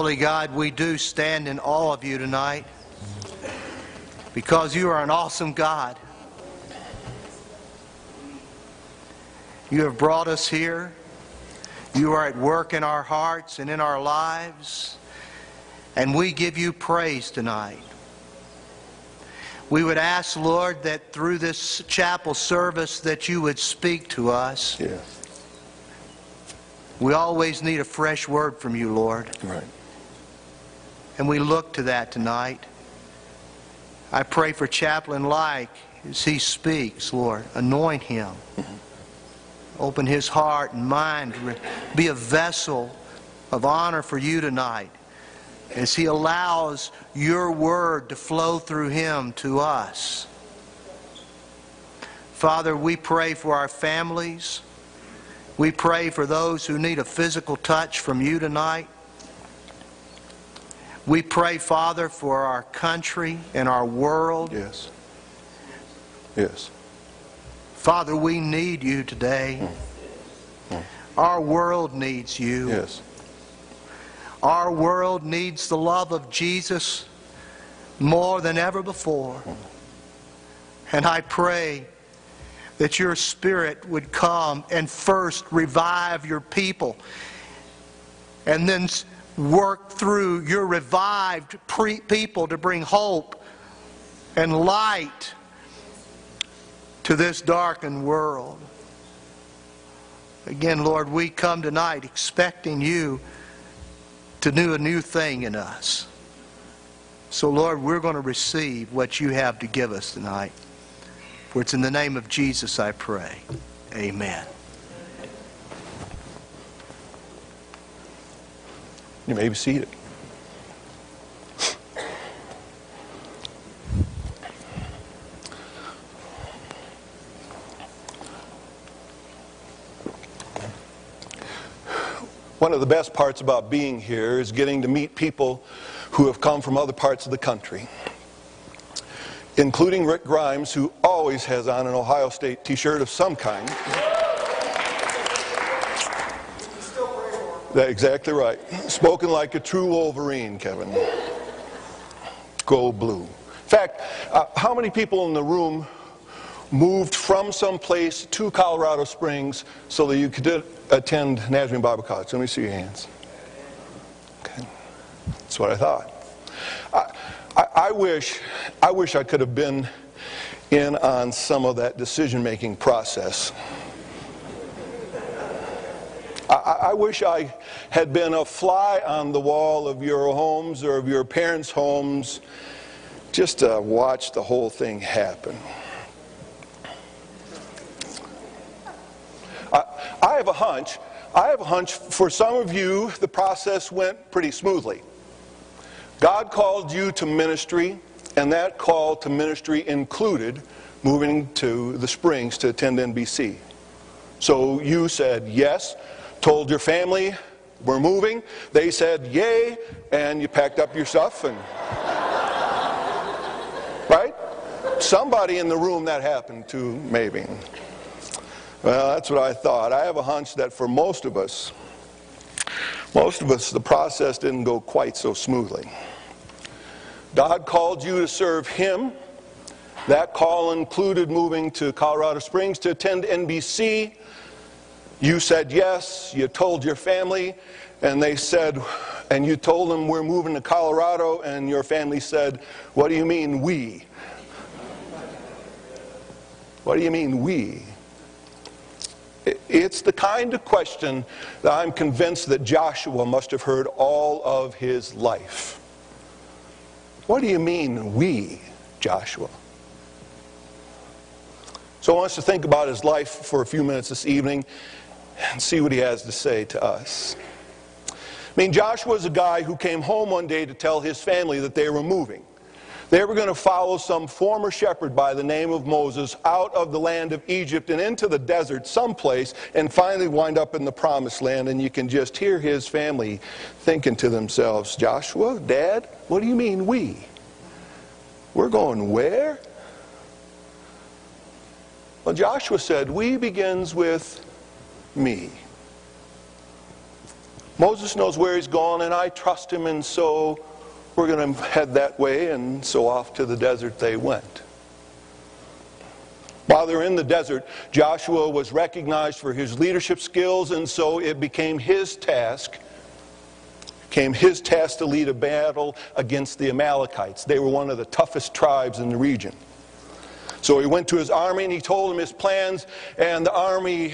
Holy God, we do stand in awe of you tonight because you are an awesome God. You have brought us here. You are at work in our hearts and in our lives. And we give you praise tonight. We would ask, Lord, that through this chapel service that you would speak to us. Yes. We always need a fresh word from you, Lord. Right. And we look to that tonight. I pray for Chaplain Lyke as he speaks, Lord. Anoint him. Mm-hmm. Open his heart and mind. to Be a vessel of honor for you tonight as he allows your word to flow through him to us. Father, we pray for our families. We pray for those who need a physical touch from you tonight. We pray, Father, for our country and our world. Yes. Yes. Father, we need you today. Mm. Mm. Our world needs you. Yes. Our world needs the love of Jesus more than ever before. Mm. And I pray that your Spirit would come and first revive your people and then work through your revived pre- people to bring hope and light to this darkened world. Again, Lord, we come tonight expecting you to do a new thing in us. So, Lord, we're going to receive what you have to give us tonight. For it's in the name of Jesus I pray. Amen. You may be seated. One of the best parts about being here is getting to meet people who have come from other parts of the country, including Rick Grimes, who always has on an Ohio State t shirt of some kind. Exactly right. Spoken like a true Wolverine, Kevin. Go blue. In fact, uh, how many people in the room moved from some place to Colorado Springs so that you could attend Nazarene Bible College? Let me see your hands. Okay. That's what I thought. I, I, I wish, I wish I could have been in on some of that decision-making process. I, wish I had been a fly on the wall of your homes or of your parents' homes just to watch the whole thing happen. I, I have a hunch. I have a hunch for some of you, the process went pretty smoothly. God called you to ministry, and that call to ministry included moving to the Springs to attend NBC. So you said yes, told your family we're moving. They said yay, and you packed up your stuff and right? Somebody in the room that happened to, maybe. Well, that's what I thought. I have a hunch that for most of us, most of us, the process didn't go quite so smoothly. God called you to serve Him. That call included moving to Colorado Springs to attend NBC. You said yes, you told your family, and they said, and you told them we're moving to Colorado, and your family said, What do you mean we? What do you mean we? It's the kind of question that I'm convinced that Joshua must have heard all of his life. What do you mean, we, Joshua? So I want us to think about his life for a few minutes this evening and see what he has to say to us. I mean, Joshua is a guy who came home one day to tell his family that they were moving. They were going to follow some former shepherd by the name of Moses out of the land of Egypt and into the desert someplace and finally wind up in the promised land. And you can just hear his family thinking to themselves, Joshua, Dad, what do you mean we? We're going where? Well, Joshua said, we begins with me. Moses knows where he's gone, and I trust him, and so we're going to head that way. And so off to the desert they went. While they're in the desert, Joshua was recognized for his leadership skills, and so it became his task came his task to lead a battle against the Amalekites. They were one of the toughest tribes in the region. So he went to his army and he told them his plans, and the army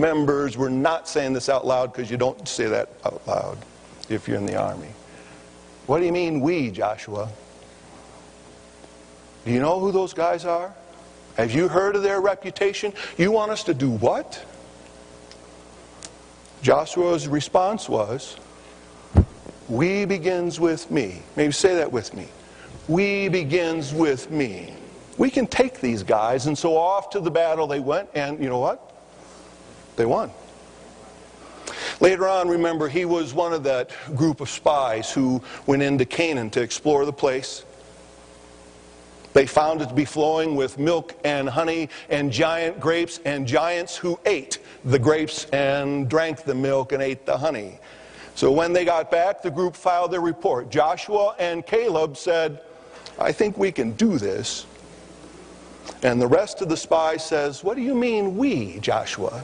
members were not saying this out loud because you don't say that out loud if you're in the army. What do you mean, we, Joshua? Do you know who those guys are? Have you heard of their reputation? You want us to do what? Joshua's response was, We begins with me. Maybe say that with me. We begins with me. We can take these guys. And so off to the battle they went, and you know what? They won. Later on, remember, he was one of that group of spies who went into Canaan to explore the place. They found it to be flowing with milk and honey and giant grapes and giants who ate the grapes and drank the milk and ate the honey. So when they got back, the group filed their report. Joshua and Caleb said, I think we can do this. And the rest of the spies says, What do you mean we, Joshua?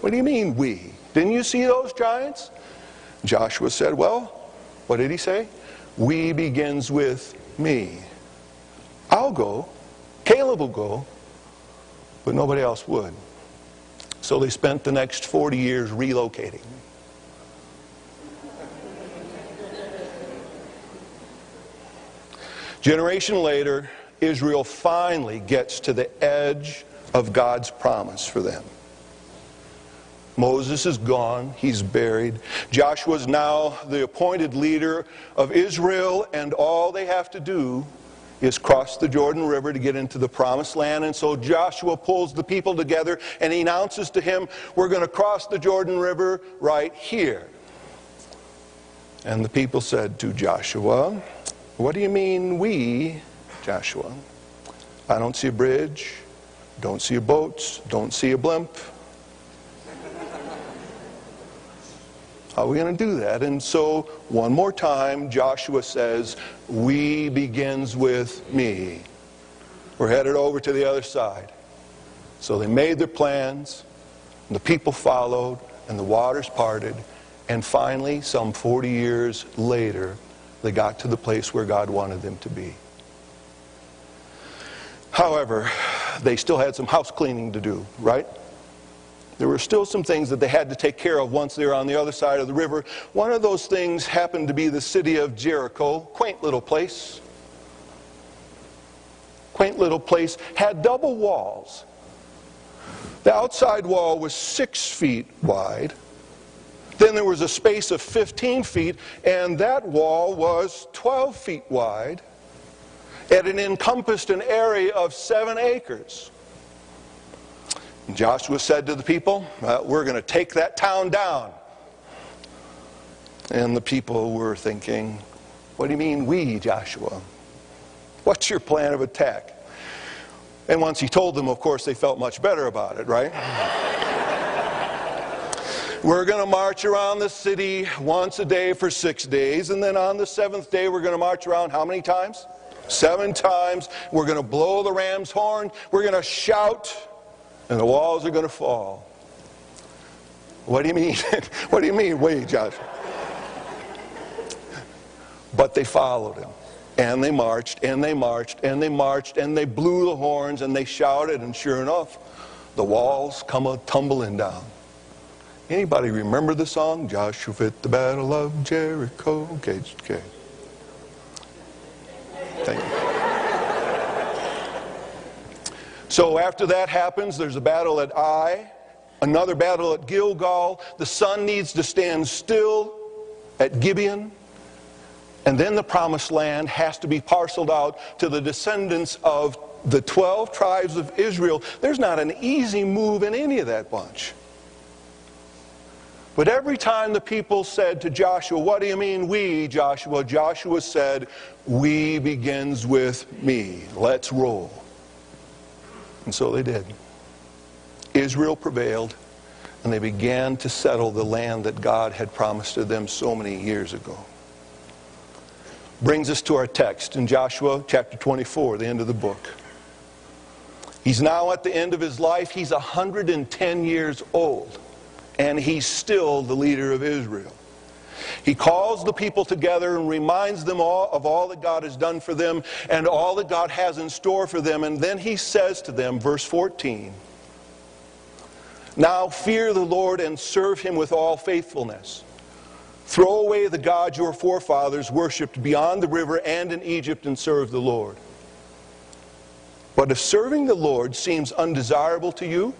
What do you mean we? Didn't you see those giants? Joshua said, Well, what did he say? We begins with me. I'll go. Caleb will go. But nobody else would. So they spent the next 40 years relocating. Generation later, Israel finally gets to the edge of God's promise for them. Moses is gone, he's buried. Joshua is now the appointed leader of Israel, and all they have to do is cross the Jordan River to get into the promised land. And so Joshua pulls the people together and he announces to him, We're going to cross the Jordan River right here. And the people said to Joshua, What do you mean, we, Joshua? I don't see a bridge, don't see a boat, don't see a blimp. How are we going to do that? And so, one more time, Joshua says, We begins with me. We're headed over to the other side. So they made their plans, the people followed, and the waters parted. And finally, some 40 years later, they got to the place where God wanted them to be. However, they still had some house cleaning to do, right? There were still some things that they had to take care of once they were on the other side of the river. One of those things happened to be the city of Jericho, quaint little place. Quaint little place, had double walls. The outside wall was six feet wide. Then there was a space of 15 feet, and that wall was 12 feet wide. And it encompassed an area of seven acres. Joshua said to the people, uh, We're going to take that town down. And the people were thinking, What do you mean, we, Joshua? What's your plan of attack? And once he told them, of course, they felt much better about it, right? we're going to march around the city once a day for six days, and then on the seventh day, we're going to march around how many times? Seven times. We're going to blow the ram's horn. We're going to shout and the walls are going to fall. What do you mean? what do you mean? Wait, Josh. But they followed him. And they marched, and they marched, and they marched, and they blew the horns, and they shouted, and sure enough, the walls come a tumbling down. Anybody remember the song? Joshua fit the battle of Jericho. Okay, okay. Thank you. So after that happens, there's a battle at Ai, another battle at Gilgal. The sun needs to stand still at Gibeon. And then the promised land has to be parceled out to the descendants of the 12 tribes of Israel. There's not an easy move in any of that bunch. But every time the people said to Joshua, What do you mean we, Joshua? Joshua said, We begins with me. Let's roll. And so they did. Israel prevailed. and they began to settle the land that God had promised to them so many years ago. Brings us to our text in Joshua chapter 24, the end of the book. He's now at the end of his life. He's 110 years old, and he's still the leader of Israel. He calls the people together and reminds them all of all that God has done for them and all that God has in store for them. And then he says to them, verse 14, Now fear the Lord and serve him with all faithfulness. Throw away the gods your forefathers worshipped beyond the river and in Egypt and serve the Lord. But if serving the Lord seems undesirable to you,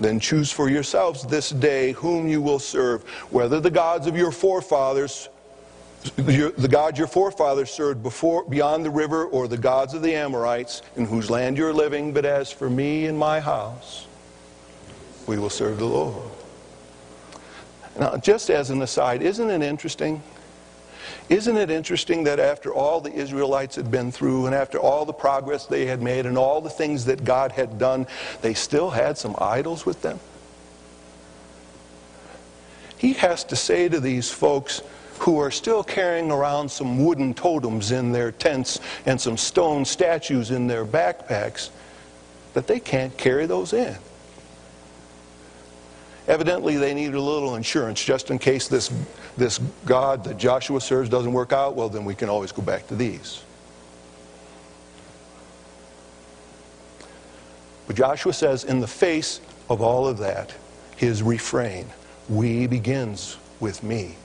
then choose for yourselves this day whom you will serve, whether the gods of your forefathers, the gods your forefathers served before, beyond the river, or the gods of the Amorites, in whose land you're living. But as for me and my house, we will serve the Lord. Now, just as an aside, isn't it interesting? Isn't it interesting that after all the Israelites had been through and after all the progress they had made and all the things that God had done, they still had some idols with them? He has to say to these folks who are still carrying around some wooden totems in their tents and some stone statues in their backpacks that they can't carry those in. Evidently, they need a little insurance just in case this, this God that Joshua serves doesn't work out. Well, then we can always go back to these. But Joshua says, in the face of all of that, his refrain, we begins with me.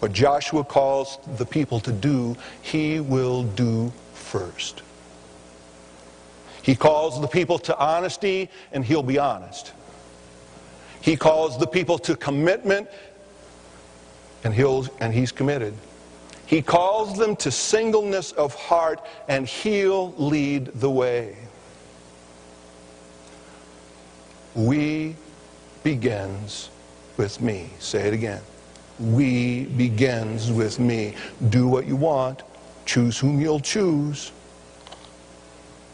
What Joshua calls the people to do, he will do first. He calls the people to honesty, and he'll be honest. He calls the people to commitment, and, he'll, and he's committed. He calls them to singleness of heart, and he'll lead the way. We begins with me. Say it again. We begins with me. Do what you want. Choose whom you'll choose.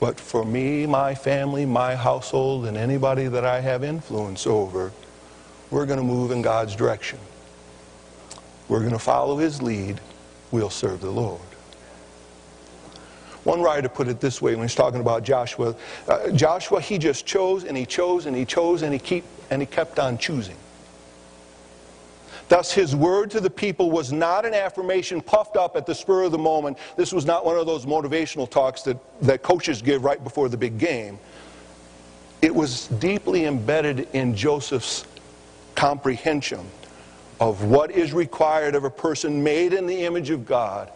But for me, my family, my household, and anybody that I have influence over, we're going to move in God's direction. We're going to follow his lead. We'll serve the Lord. One writer put it this way when he's talking about Joshua. Uh, Joshua, he just chose and he chose and he chose and he, keep, and he kept on choosing. Thus, his word to the people was not an affirmation puffed up at the spur of the moment. This was not one of those motivational talks that, that coaches give right before the big game. It was deeply embedded in Joseph's comprehension of what is required of a person made in the image of God,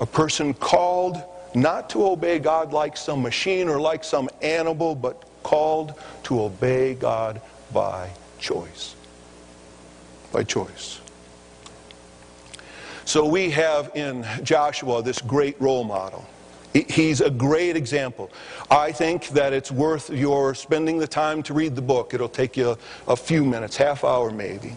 a person called not to obey God like some machine or like some animal, but called to obey God by choice by choice. So we have in Joshua this great role model. He's a great example. I think that it's worth your spending the time to read the book. It'll take you a few minutes, half hour maybe.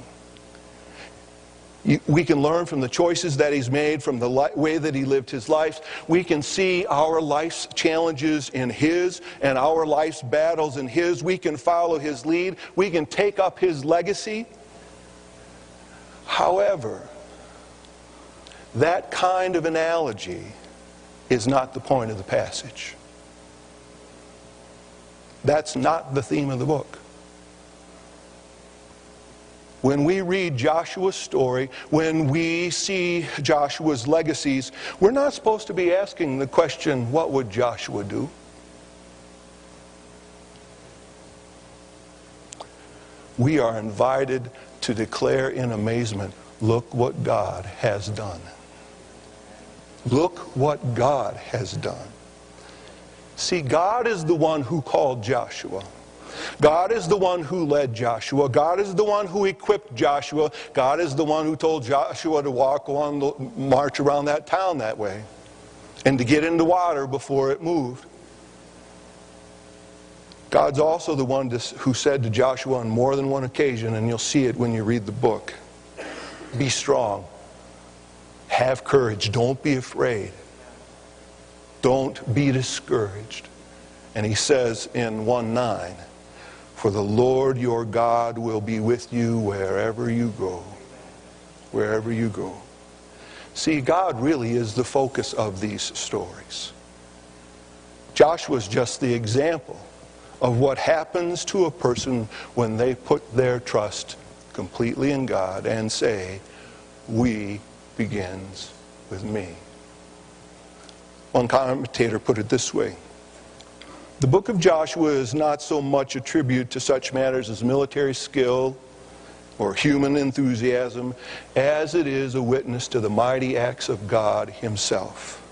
We can learn from the choices that he's made, from the way that he lived his life. We can see our life's challenges in his and our life's battles in his. We can follow his lead. We can take up his legacy. However, that kind of analogy is not the point of the passage. That's not the theme of the book. When we read Joshua's story, when we see Joshua's legacies, we're not supposed to be asking the question, what would Joshua do? We are invited to declare in amazement, look what God has done. Look what God has done. See, God is the one who called Joshua. God is the one who led Joshua. God is the one who equipped Joshua. God is the one who told Joshua to walk along the march around that town that way and to get into water before it moved. God's also the one who said to Joshua on more than one occasion, and you'll see it when you read the book be strong, have courage, don't be afraid, don't be discouraged. And he says in 1 9, For the Lord your God will be with you wherever you go. Wherever you go. See, God really is the focus of these stories. Joshua is just the example of what happens to a person when they put their trust completely in God and say, We begins with me. One commentator put it this way The book of Joshua is not so much a tribute to such matters as military skill or human enthusiasm as it is a witness to the mighty acts of God Himself.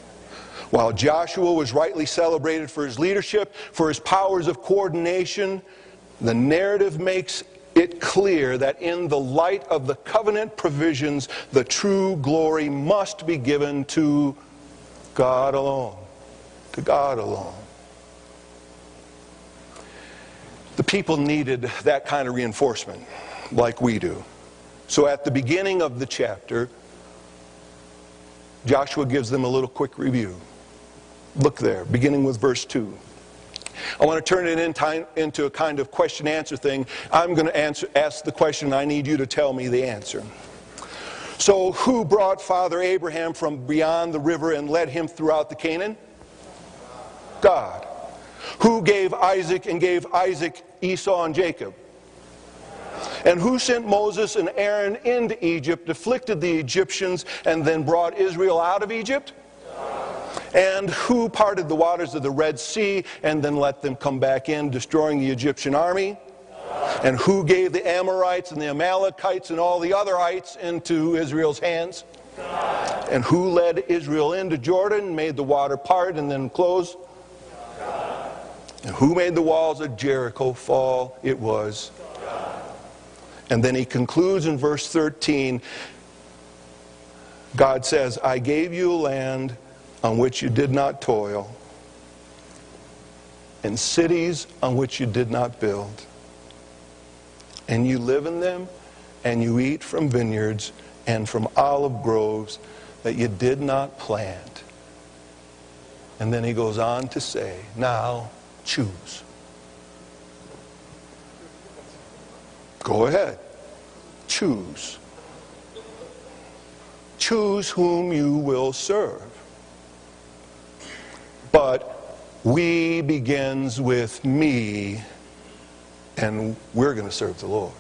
While Joshua was rightly celebrated for his leadership, for his powers of coordination, the narrative makes it clear that in the light of the covenant provisions, the true glory must be given to God alone. To God alone. The people needed that kind of reinforcement, like we do. So at the beginning of the chapter, Joshua gives them a little quick review. Look there, beginning with verse 2. I want to turn it in time, into a kind of question answer thing. I'm going to answer, ask the question, I need you to tell me the answer. So, who brought Father Abraham from beyond the river and led him throughout the Canaan? God. Who gave Isaac and gave Isaac Esau and Jacob? And who sent Moses and Aaron into Egypt, afflicted the Egyptians, and then brought Israel out of Egypt? And who parted the waters of the Red Sea and then let them come back in, destroying the Egyptian army? And who gave the Amorites and the Amalekites and all the otherites into Israel's hands? And who led Israel into Jordan, made the water part and then close? And who made the walls of Jericho fall? It was. And then he concludes in verse 13 God says, I gave you land on which you did not toil, and cities on which you did not build. And you live in them, and you eat from vineyards and from olive groves that you did not plant. And then he goes on to say, Now choose. Go ahead. Choose. Choose whom you will serve. But we begins with me, and we're going to serve the Lord.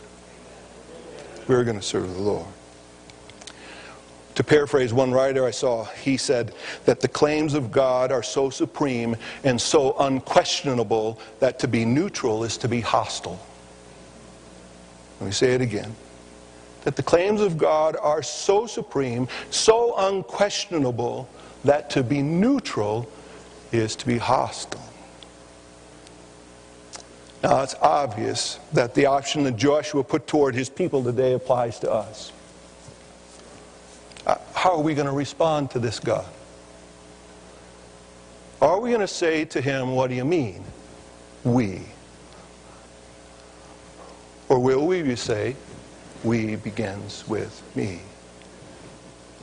We're going to serve the Lord. To paraphrase one writer I saw, he said that the claims of God are so supreme and so unquestionable that to be neutral is to be hostile. Let me say it again. That the claims of God are so supreme, so unquestionable, that to be neutral is to be hostile. Now, it's obvious that the option that Joshua put toward his people today applies to us. Uh, how are we going to respond to this God? Are we going to say to him, What do you mean? We. Or will we say, We begins with me?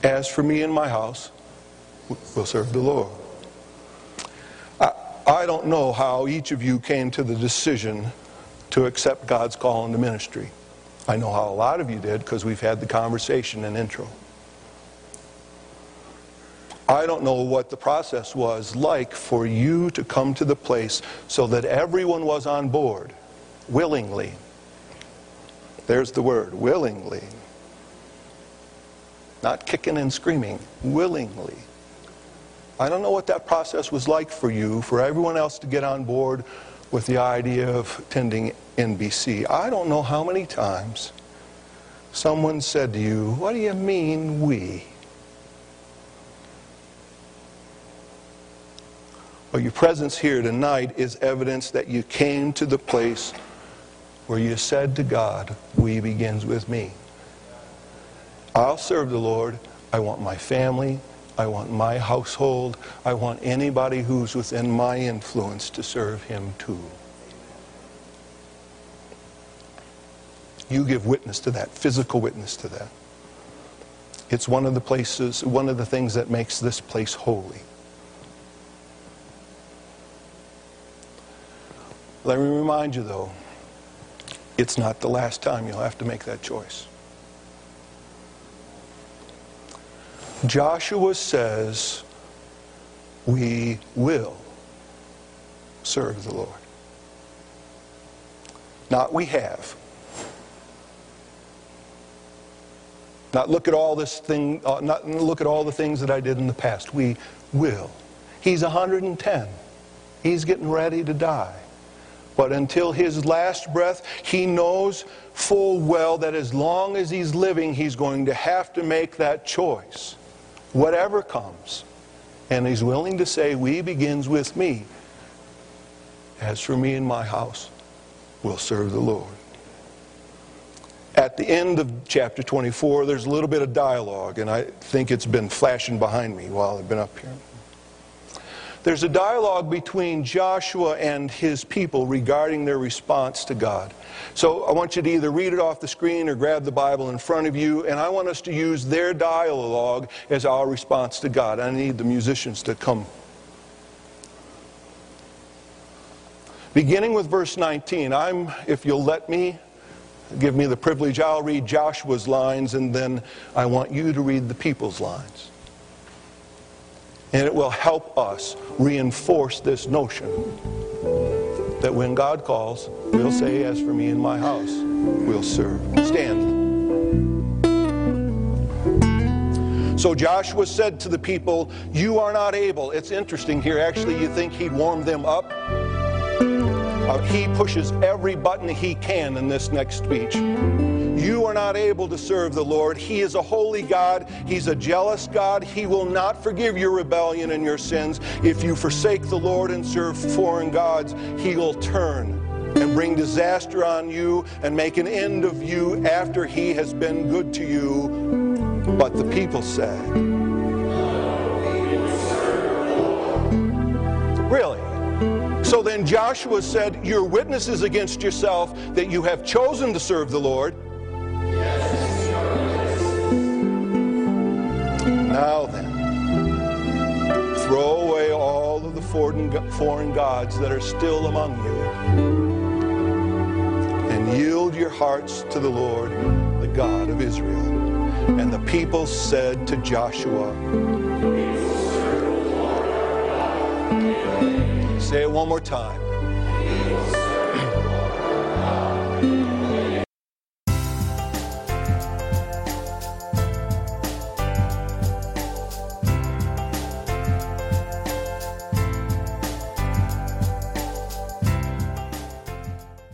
As for me and my house, we'll serve the Lord. I don't know how each of you came to the decision to accept God's call into ministry. I know how a lot of you did because we've had the conversation and intro. I don't know what the process was like for you to come to the place so that everyone was on board willingly. There's the word, willingly. Not kicking and screaming, willingly. I don't know what that process was like for you, for everyone else to get on board with the idea of attending NBC. I don't know how many times someone said to you, What do you mean, we? Well, your presence here tonight is evidence that you came to the place where you said to God, We begins with me. I'll serve the Lord. I want my family, I want my household. I want anybody who's within my influence to serve him too. You give witness to that, physical witness to that. It's one of the places, one of the things that makes this place holy. Let me remind you, though, it's not the last time you'll have to make that choice. Joshua says, We will serve the Lord. Not we have. Not look at all this thing, uh, not look at all the things that I did in the past. We will. He's 110. He's getting ready to die. But until his last breath, he knows full well that as long as he's living, he's going to have to make that choice, whatever comes. And he's willing to say, We begins with me. As for me and my house, we'll serve the Lord. At the end of chapter 24, there's a little bit of dialogue, and I think it's been flashing behind me while I've been up here. There's a dialogue between Joshua and his people regarding their response to God. So I want you to either read it off the screen or grab the Bible in front of you, and I want us to use their dialogue as our response to God. I need the musicians to come. Beginning with verse 19, I'm, if you'll let me, give me the privilege, I'll read Joshua's lines, and then I want you to read the people's lines. And it will help us reinforce this notion that when God calls, we'll say, As for me and my house, we'll serve. Stand. So Joshua said to the people, You are not able. It's interesting here. Actually, you think he'd warm them up? Uh, he pushes every button he can in this next speech. You are not able to serve the Lord. He is a holy God. He's a jealous God. He will not forgive your rebellion and your sins. If you forsake the Lord and serve foreign gods, He will turn and bring disaster on you and make an end of you after He has been good to you. But the people say, Really? So then Joshua said, You're witnesses against yourself that you have chosen to serve the Lord. Now then, throw away all of the foreign gods that are still among you and yield your hearts to the Lord, the God of Israel. And the people said to Joshua, Say it one more time.